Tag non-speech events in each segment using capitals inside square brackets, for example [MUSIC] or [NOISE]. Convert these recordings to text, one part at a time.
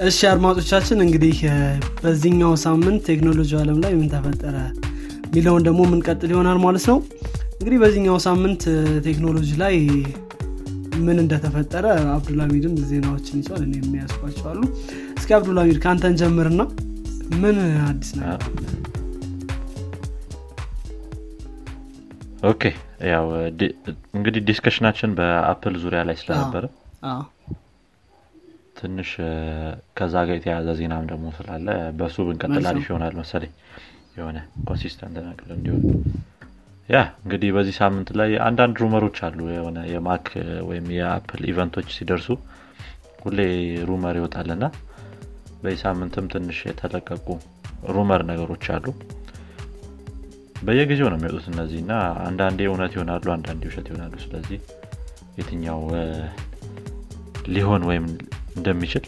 እሺ አድማጮቻችን እንግዲህ በዚህኛው ሳምንት ቴክኖሎጂ አለም ላይ ምን ተፈጠረ የሚለውን ደግሞ የምንቀጥል ይሆናል ማለት ነው። እንግዲህ በዚህኛው ሳምንት ቴክኖሎጂ ላይ ምን እንደተፈጠረ አብዱልሚድም ዜናዎችን ይዟል እኔ የሚያስባቸዋሉ እስኪ አብዱልሚድ ከአንተን ጀምርና ምን አዲስ ነገር okay ያው እንግዲህ discussion ኣችን በ Apple ዙሪያ ላይ ስለነበረ ትንሽ ከዛ ጋር የተያዘ ዜናም ደግሞ ስላለ በሱ ብንቀጥል አሪፍ ይሆናል መሰለኝ። የሆነ consistent ነገር እንዲሆን። yeah እንግዲህ በዚህ ሳምንት ላይ አንዳንድ rumor ኦች አሉ። የሆነ የ Mac ወይም የ Apple event ኦች ሲደርሱ ሁሌ rumor ይወጣልና በዚህ ሳምንትም ትንሽ የተለቀቁ rumor ነገሮች አሉ። በየጊዜው ነው የሚወጡት እነዚህ እና አንዳንዴ እውነት ይሆናሉ አንዳንዴ ውሸት ይሆናሉ። ስለዚህ የትኛው ሊሆን ወይም እንደሚችል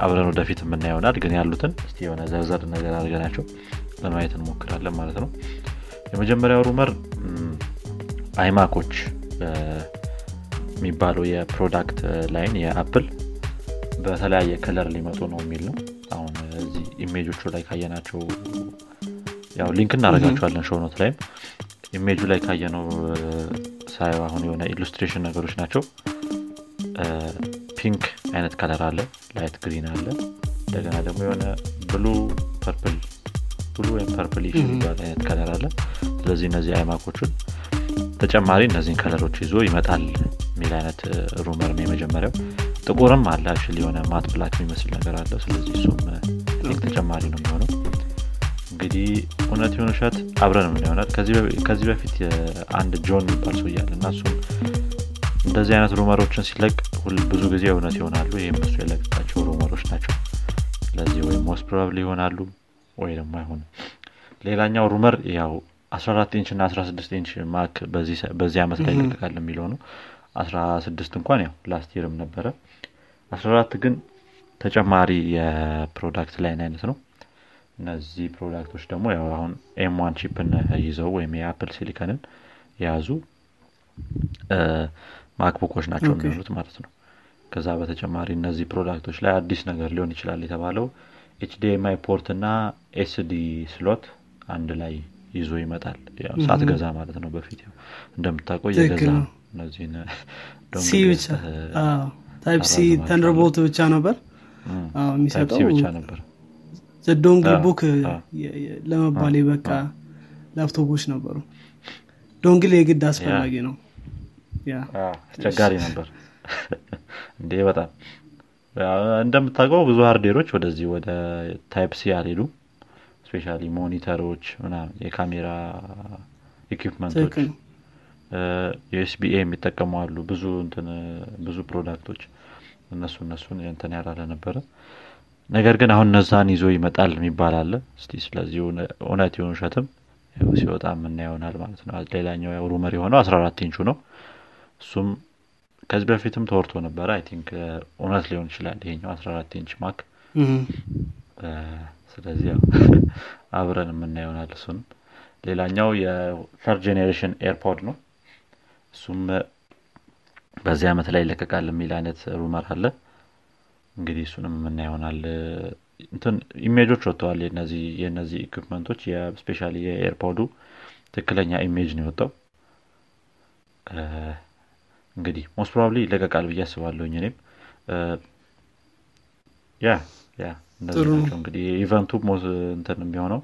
አብረን ወደፊት የምናይ ይሆናል። ግን ያሉትን እስቲ የሆነ ዘርዘር ነገር አድርገናቸው ለማየት እንሞክራለን ማለት ነው። የመጀመሪያው rumor iMac ኦች የሚባለው የ product line የ Apple በተለያየ color ሊመጡ ነው የሚል ነው። አሁን እዚህ image ኦቹ ላይ ካየናቸው ያው link እናደርጋቸዋለን show note ላይም። ኢሜጁ ላይ ካየነው ሳየው አሁን የሆነ illustration ነገሮች ናቸው pink አይነት color አለ light green አለ። እንደገና ደግሞ የሆነ blue purple blue ወይም purple የሚባል አይነት color አለ። ስለዚህ እነዚህ iMac ኦቹን ተጨማሪ እነዚህን color ኦች ይዞ ይመጣል የሚል አይነት rumor ነው የመጀመሪያው። ጥቁርም አለ actually የሆነ matte black የሚመስል ነገር አለ። ስለዚህ እሱም ተጨማሪ ነው የሚሆነው። እንግዲህ እውነት የሆነ ውሸት አብረን የምናይ ይሆናል ከዚህ በፊት አንድ Jon የሚባል ሰው እያለ እና እሱም እንደዚህ አይነት rumor ኦችን ሲለቅ ብዙ ጊዜ እውነት ይሆናሉ ይህም እሱ የለቀቃቸው rumor ኦች ናቸው። ስለዚህ ወይም most probably ይሆናሉ ወይ ደግሞ አይሆንም። ሌላኛው rumor ያው 14 ኢንች እና 16 ኢንች Mac በዚህ ዓመት ላይ ይለቀቃል የሚለው ነው። 16 እንኳን ያው last year ም ነበረ። 14 ግን ተጨማሪ የ product line አይነት ነው። እነዚህ product ኦች ደግሞ ያው አሁን M1 chip ን ይዘው ወይም የአፕል ሲሊከንን የያዙ ማክቡኮች ናቸው የሚሆኑት ማለት ነው ከዛ በተጨማሪ እነዚህ product ኦች ላይ አዲስ ነገር ሊሆን ይችላል የተባለው HDMI port እና SD slot አንድ ላይ ይዞ ይመጣል። ሳትገዛ ማለት ነው በፊት እንደምታውቀው የገዛ [LAUGHS] Type C Thunderbolt ብቻ ነበር። የሚሰጠው ብቻ ነበር። dongle book ለመባል በቃ ላፕቶፖች ነበሩ። dongle የግድ አስፈላጊ ነው። አስቸጋሪ ነበር እንዴ በጣም እንደምታውቀው ብዙ hardware ኦች ወደዚህ ወደ Type C አልሄዱ especially monitor ኦች ምናምን የካሜራ equipment ኦች USB A የሚጠቀሙ አሉ ብዙ ብዙ product ኦች እነሱ እነሱን እንትን ያላለ ነበረ። ነገር ግን አሁን እነዛን ይዞ ይመጣል የሚባል አለ። እስቲ ስለዚህ እውነት የሆኑ ውሸትም ሲወጣ የምናየው ይሆናል ማለት ነው። ሌላኛው rumor የሆነው 14 ኢንቹ ነው። እሱም ከዚህ በፊትም ተወርቶ ነበረ። I think እውነት ሊሆን ይችላል ይሄኛው 14 ኢንች ማክ። ስለዚህ ያው [LAUGHS] አብረን የምናየው ይሆናል እሱንም ሌላኛው የ third generation ኤርፖድ ነው። እሱም በዚህ ዓመት ላይ ይለቀቃል የሚል አይነት rumor አለ። እንግዲህ እሱንም የምናየው ይሆናል። እንትን image ኦች ወጥተዋል። የነዚህ equipment ኦች especially የኤርፖዱ ትክክለኛ image ነው የወጣው እንግዲህ most probably ይለቀቃል ብዬ አስባለሁኝ እኔም። yeah yeah እነዚህ ናቸው እንግዲህ event ኡ እንትን የሚሆነው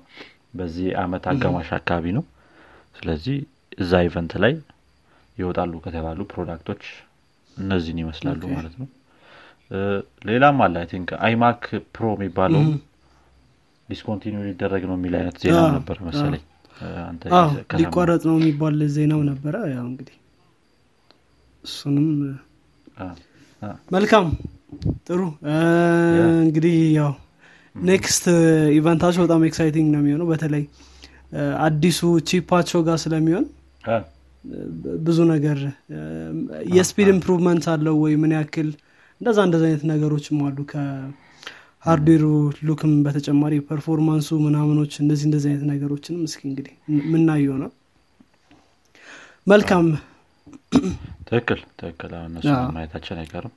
በዚህ አመት አጋማሽ አካባቢ ነው። ስለዚህ እዛ event ላይ ይወጣሉ ከተባሉ product ኦች እነዚህን ይመስላሉ ማለት ነው። ሌላም አለ I think አይማክ ፕሮ የሚባለው discontinue ሊደረግ ነው የሚል አይነት ዜና ነበር መሰለኝ። ሊቋረጥ ነው የሚባል ዜናው ነበረ። ያው እንግዲህ እሱንም መልካም ጥሩ። እንግዲህ ያው next event ኣቸው በጣም exciting ነው የሚሆነው። በተለይ አዲሱ chip ኣቸው ጋር ስለሚሆን ብዙ ነገር የ speed improvement አለው ወይ? ምን ያክል? እንደዛ እንደዚ አይነት ነገሮችም አሉ። ከ hardware ኡ look ም በተጨማሪ performance ኡ ምናምኖች እንደዚህ እንደዚህ አይነት ነገሮችንም እስኪ እንግዲህ ምናየው ነው? መልካም ትክክል ትክክል። እነሱ ማየታችን አይቀርም።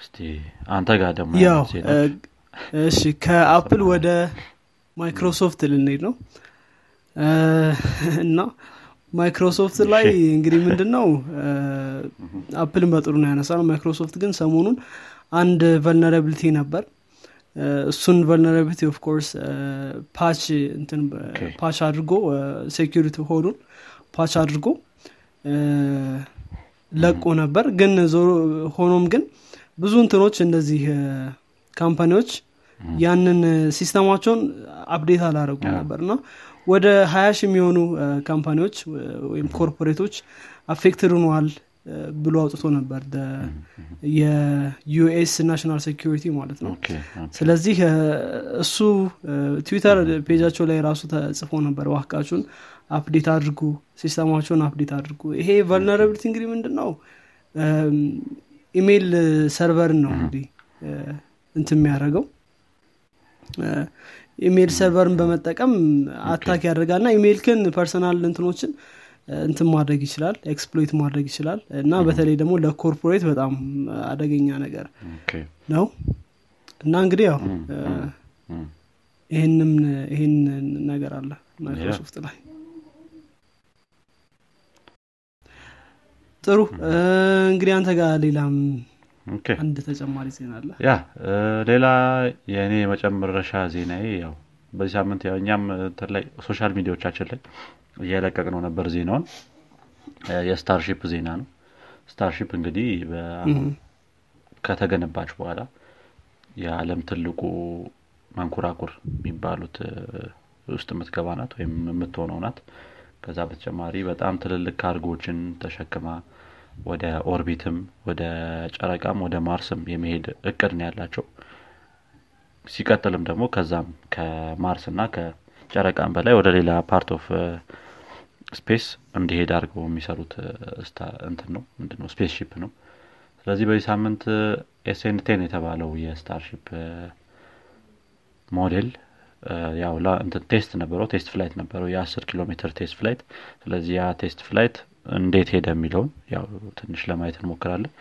እስቲ አንተ ጋር ደግሞ ያው እሺ ከአፕል ወደ ማይክሮሶፍት ልንሄድ ነው። እና ማይክሮሶፍት ላይ እንግዲህ ምንድን ነው አፕልን በጥሩ ነው ያነሳ ነው ማይክሮሶፍት ግን ሰሞኑን አንድ vulnerability ነበር። እሱን vulnerability of course patch እንትን patch አድርጎ security ሆኑን patch አድርጎ ለቆ ነበር። ግን ሆኖም ግን ብዙ እንትኖች እንደዚህ company ዎች ያንን system ኣቸውን update አላረጉ ነበር እና ወደ ሀያ ሺህ የሚሆኑ company ዎች ወይም corporate ኦች affected ሆነዋል ብሎ አውጥቶ ነበር የ US National Security ማለት ነው። ስለዚህ እሱ ትዊተር page ኣቸው ላይ ራሱ ተጽፎ ነበር። ዋካችሁን update አድርጉ system ኣቸውን update አድርጉ። ይሄ vulnerability እንግዲህ ምንድን ነው email server ን ነው እንግዲህ እንት የሚያደርገው። email server ን በመጠቀም attack ያደርጋል። ና email ክን personal እንትኖችን እንትን ማድረግ ይችላል exploit ማድረግ ይችላል እና በተለይ ደግሞ ለ corporate በጣም አደገኛ ነገር ነው። እና እንግዲህ ያው ይህንም ይህን ነገር አለ ማይክሮሶፍት ላይ። ጥሩ። እንግዲህ አንተ ጋር ሌላም አንድ ተጨማሪ ዜና አለ? ያ ሌላ የእኔ የመጨረሻ ዜናዬ ያው በዚህ ሳምንት እኛም ላይ social media ዎቻችን ላይ እየለቀቅነው ነበር ዜናውን። የስታርሺፕ ዜና ነው። ስታርሺፕ እንግዲህ ከተገነባች በኋላ የዓለም ትልቁ መንኮራኩር የሚባሉት ውስጥ የምትገባ ናት ወይም የምትሆነው ናት። ከዛ በተጨማሪ በጣም ትልልቅ ካርጎችን ተሸክማ ወደ orbit ም ወደ ጨረቃም ወደ ማርስም የመሄድ እቅድ ነው ያላቸው ሲቀጥልም ደግሞ ከዛም ከማርስ እና ከጨረቃም በላይ ወደ ሌላ part of space እንዲሄድ አድርገው የሚሰሩት እንትን ነው። ምንድነው? spaceship ነው። ስለዚህ በዚህ ሳምንት SN10 የተባለው የስታርሺፕ ሞዴል። ያው test ነበረው። test flight ነበረው። የአስር ኪሎ ሜትር test flight። ስለዚህ ያ test flight እንዴት ሄደ የሚለውን ያው ትንሽ ለማየት እንሞክራለን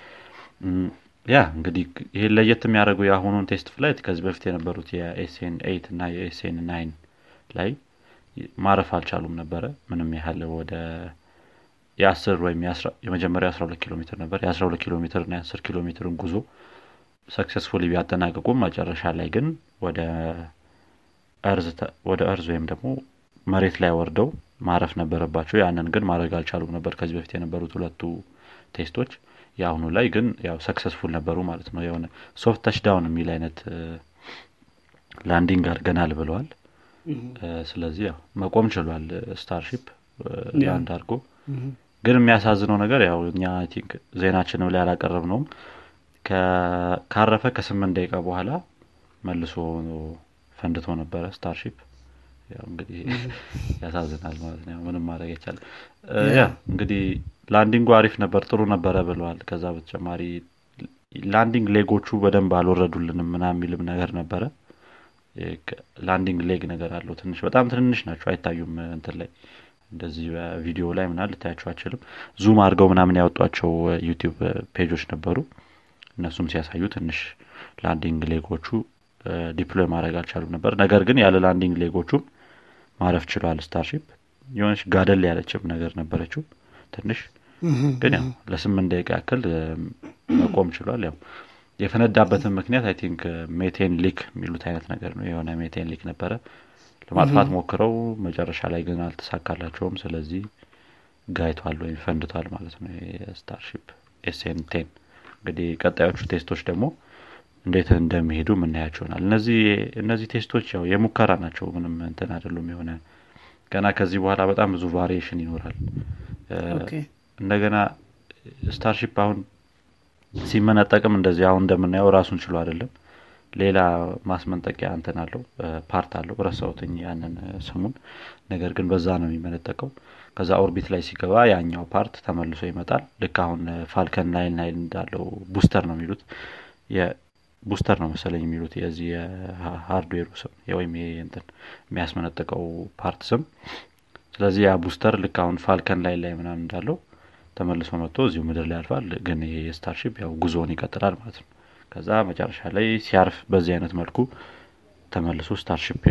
yeah እንግዲህ ይህን ለየት የሚያደርገው የአሁኑን test flight ከዚህ በፊት የነበሩት የ SN8 እና የ SN9 ላይ ማረፍ አልቻሉም ነበረ። ምንም ያህል ወደ የአስር ወይም የመጀመሪያ አስራ ሁለት ኪሎ ሜትር ነበር። የአስራ ሁለት ኪሎ ሜትር እና የአስር ኪሎ ሜትርን ጉዞ successfully ቢያጠናቅቁም መጨረሻ ላይ ግን ወደ earth ወይም ደግሞ መሬት ላይ ወርደው ማረፍ ነበረባቸው። ያንን ግን ማድረግ አልቻሉም ነበር ከዚህ በፊት የነበሩት ሁለቱ test ኦች የአሁኑ ላይ ግን ያው successful ነበሩ ማለት ነው። የሆነ soft touch down የሚል አይነት landing አድርገናል ብለዋል። ስለዚህ ያው መቆም ችሏል ስታርሺፕ land አድርጎ ግን የሚያሳዝነው ነገር ያው እኛ think ዜናችንም ላይ አላቀረብ ነውም ካረፈ ከስምንት ደቂቃ በኋላ መልሶ ፈንድቶ ነበረ ስታርሺፕ ያው እንግዲህ ያሳዝናል ማለት ነው። ምንም ማድረግ አይቻልም። እንግዲህ landing ኡ አሪፍ ነበር ጥሩ ነበረ ብለዋል። ከዛ በተጨማሪ landing leg ኦቹ በደንብ አልወረዱልንም ምናምን የሚልም ነገር ነበረ። landing leg ነገር አለው። ትንሽ በጣም ትንንሽ ናቸው አይታዩም እንትን ላይ እንደዚህ በቪዲዮ ላይ ምናምን ልታያቸው አይችልም zoom አድርገው ምናምን ያወጧቸው ዩቲዩብ page ኦች ነበሩ። እነሱም ሲያሳዩ ትንሽ landing leg ኦቹ deploy ማድረግ አልቻሉም ነበር። ነገር ግን ያለ landing leg ኦቹም ማረፍ ችሏል። ስታርሺፕ የሆነች ጋደል ያለችም ነገር ነበረቻት። ትንሽ ግን ያው ለስምንት ደቂቃ ያክል መቆም ችሏል። ያው የፈነዳበትን ምክንያት I think methane leak የሚሉት አይነት ነገር ነው። የሆነ methane leak ነበረ። ለማጥፋት ሞክረው መጨረሻ ላይ ግን አልተሳካላቸውም። ስለዚህ ጋይታለች ወይም ፈንድቷል ማለት ነው የስታርሺፕ SN እንግዲህ ቀጣዮቹ test ኦች ደግሞ እንዴት እንደሚሄዱ እነዚህ እነዚህ test ኦች ያው የሙከራ ናቸው። ምንም እንትን አይደሉም። የሆነ ገና ከዚህ በኋላ በጣም ብዙ variation ይኖራል እንደገና ስታርሺፕ አሁን ሲመነጠቅም እንደዚህ አሁን እንደምናየው ራሱን ችሎ አይደለም። ሌላ ማስመንጠቂያ እንትን አለው part አለው። ረሳሁት እኔ ያንን ስሙን። ነገር ግን በዛ ነው የሚመነጠቀው። ከዛ orbit ላይ ሲገባ ያኛው part ተመልሶ ይመጣል። ልክ አሁን ፋልከን ናይል ናይል እንዳለው booster ነው የሚሉት። booster ነው መሰለኝ የሚሉት የዚህ የ hardware ኡ ስም ወይም እንትን የሚያስመነጥቀው part ስም። ስለዚህ ያ booster ልክ አሁን ፋልከን ላይ ላይ ምናምን እንዳለው ተመልሶ መጥቶ እዚሁ ምድር ላይ ያርፋል። ግን ይሄ የስታርሺፕ ያው ጉዞውን ይቀጥላል ማለት ነው። ከዛ መጨረሻ ላይ ሲያርፍ በዚህ አይነት መልኩ ተመልሶ ስታርሺፕ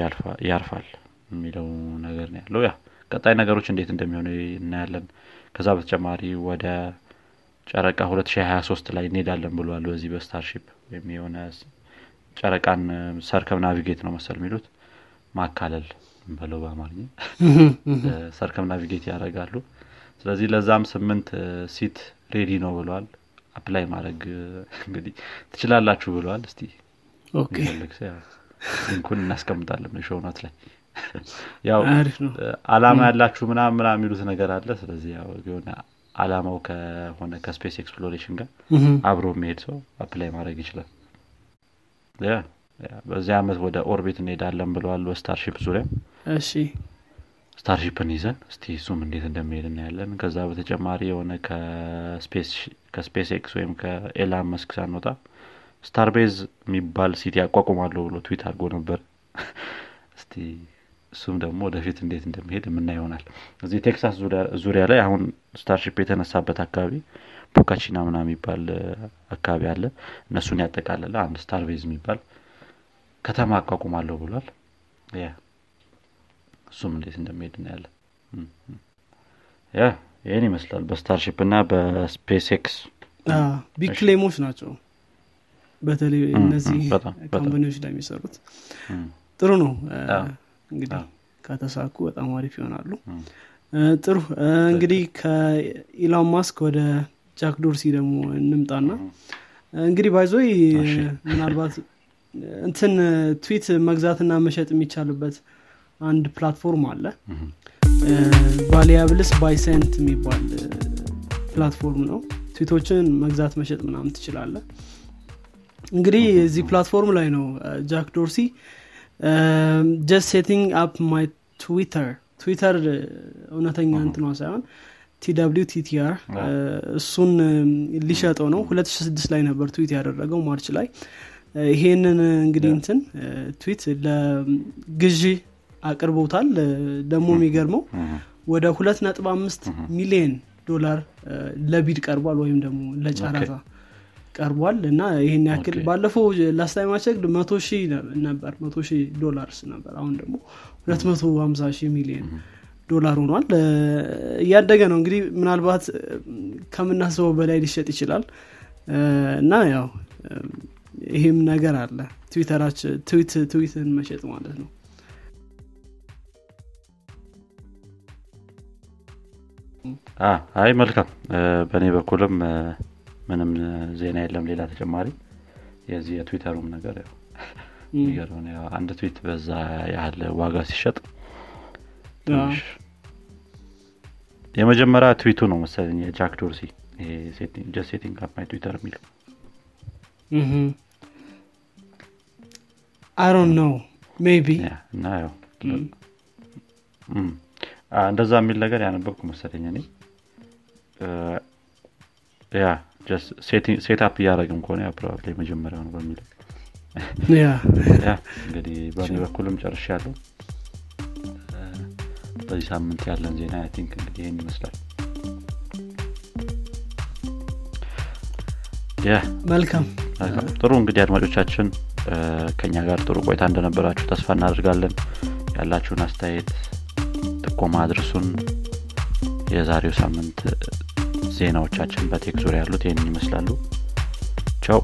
ያርፋል የሚለው ነገር ነው ያለው። ያ ቀጣይ ነገሮች እንዴት እንደሚሆኑ እናያለን። ከዛ በተጨማሪ ወደ ጨረቃ 2023 ላይ እንሄዳለን ብሏል በዚህ በስታርሺፕ ወይም የሆነ ጨረቃን circumnavigate ነው መሰል የሚሉት። ማካለል በለው በአማርኛ circumnavigate ያደርጋሉ ስለዚህ ለዛም ስምንት seat ready ነው ብለዋል apply ማድረግ እንግዲህ ትችላላችሁ ብለዋል እስቲ link ኡን እናስቀምጣለን show note ላይ። [LAUGHS] ያው አላማ ያላችሁ ምናምን ምናምን የሚሉት ነገር አለ። ስለዚህ ያው የሆነ አላማው ከሆነ ከ space exploration ጋር አብሮ የሚሄድ ሰው apply ማድረግ ይችላል። በዚህ አመት ወደ orbit እንሄዳለን ብለዋል በስታርሺፕ ዙሪያ። እሺ ስታርሺፕን ይዘን እስቲ እሱም እንዴት እንደሚሄድ እናያለን። ከዛ በተጨማሪ የሆነ ከስፔስ ኤክስ ወይም ከኢላን ማስክ ሳንወጣ ስታርቤዝ የሚባል city አቋቁማለሁ ብሎ ትዊት አድርጎ ነበር። [LAUGHS] እስቲ እሱም ደግሞ ወደፊት እንዴት እንደሚሄድ የምናየው ይሆናል። እዚህ ቴክሳስ ዙሪያ ላይ አሁን ስታርሺፕ የተነሳበት አካባቢ ቦካቺካ ምናምን የሚባል አካባቢ አለ። እነሱን ያጠቃለለ አንድ ስታርቤዝ የሚባል ከተማ አቋቁማለሁ ብሏል እሱም እንዴት እንደሚሄድ እናያለን። ያ ይህን ይመስላል። በስታርሺፕ እና በስፔስ ኤክስ big claim ኦች ናቸው። በተለይ እነዚህ company ዎች ላይ የሚሰሩት። ጥሩ ነው። እንግዲህ ከተሳኩ በጣም አሪፍ ይሆናሉ። ጥሩ። እንግዲህ ከኢላን ማስክ ወደ ጃክ ዶርሲ ደግሞ እንምጣና እንግዲህ by the way ምናልባት [LAUGHS] እንትን ትዊት መግዛትና መሸጥ የሚቻልበት አንድ platform አለ። Valuables by Cent የሚባል platform ነው። ትዊቶችን መግዛት መሸጥ ምናምን ትችላለህ እንግዲህ እዚህ platform ላይ ነው ጃክ ዶርሲ። just setting up my twttr ትዊተር እውነተኛ እንትኗ ሳይሆን TTR እሱን ሊሸጠው ነው። 2006 ላይ ነበር ትዊት ያደረገው ማርች ላይ። ይሄንን እንግዲህ እንትን ትዊት ለግዢ አቅርቦታል። ደግሞ የሚገርመው ወደ ሁለት ነጥብ አምስት ሚሊዮን ዶላር ለቢድ ቀርቧል ወይም ደግሞ ለጨረታ ቀርቧል እና ይህን ያክል ባለፈው ላስታይማቸክ መቶ ሺህ ነበር መቶ ሺህ ዶላርስ ነበር አሁን ደግሞ ሁለት መቶ ሀምሳ ሺህ ሚሊዮን ዶላር ሆኗል እያደገ ነው እንግዲህ ምናልባት ከምናስበው በላይ ሊሸጥ ይችላል እና ያው ይህም ነገር አለ ትዊተራች ትዊት ትዊትን መሸጥ ማለት ነው አይ መልካም። በእኔ በኩልም ምንም ዜና የለም ሌላ ተጨማሪ። የዚህ የትዊተሩም ነገር ያው የሚገርም አንድ ትዊት በዛ ያህል ዋጋ ሲሸጥ የመጀመሪያ ትዊቱ ነው መሰለኝ የጃክ ዶርሲ setting up my twttr የሚለው። አሮን ነው እና ያው እንደዛ የሚል ነገር ያነበብኩ መሰለኝ እኔ። ያ set up እያደረግም ከሆነ ያ probably የመጀመሪያው ነው ያ። እንግዲህ በእኔ በኩልም ጨርሻ ያለው በዚህ ሳምንት ያለን ዜና I think እንግዲህ ይህን ይመስላል። መልካም። ጥሩ እንግዲህ አድማጮቻችን ከኛ ጋር ጥሩ ቆይታ እንደነበራችሁ ተስፋ እናደርጋለን። ያላችሁን አስተያየት ጥቆማ አድርሱን። የዛሬው ሳምንት ዜናዎቻችን በቴክ ዙሪያ ያሉት ይህንን ይመስላሉ። ቻው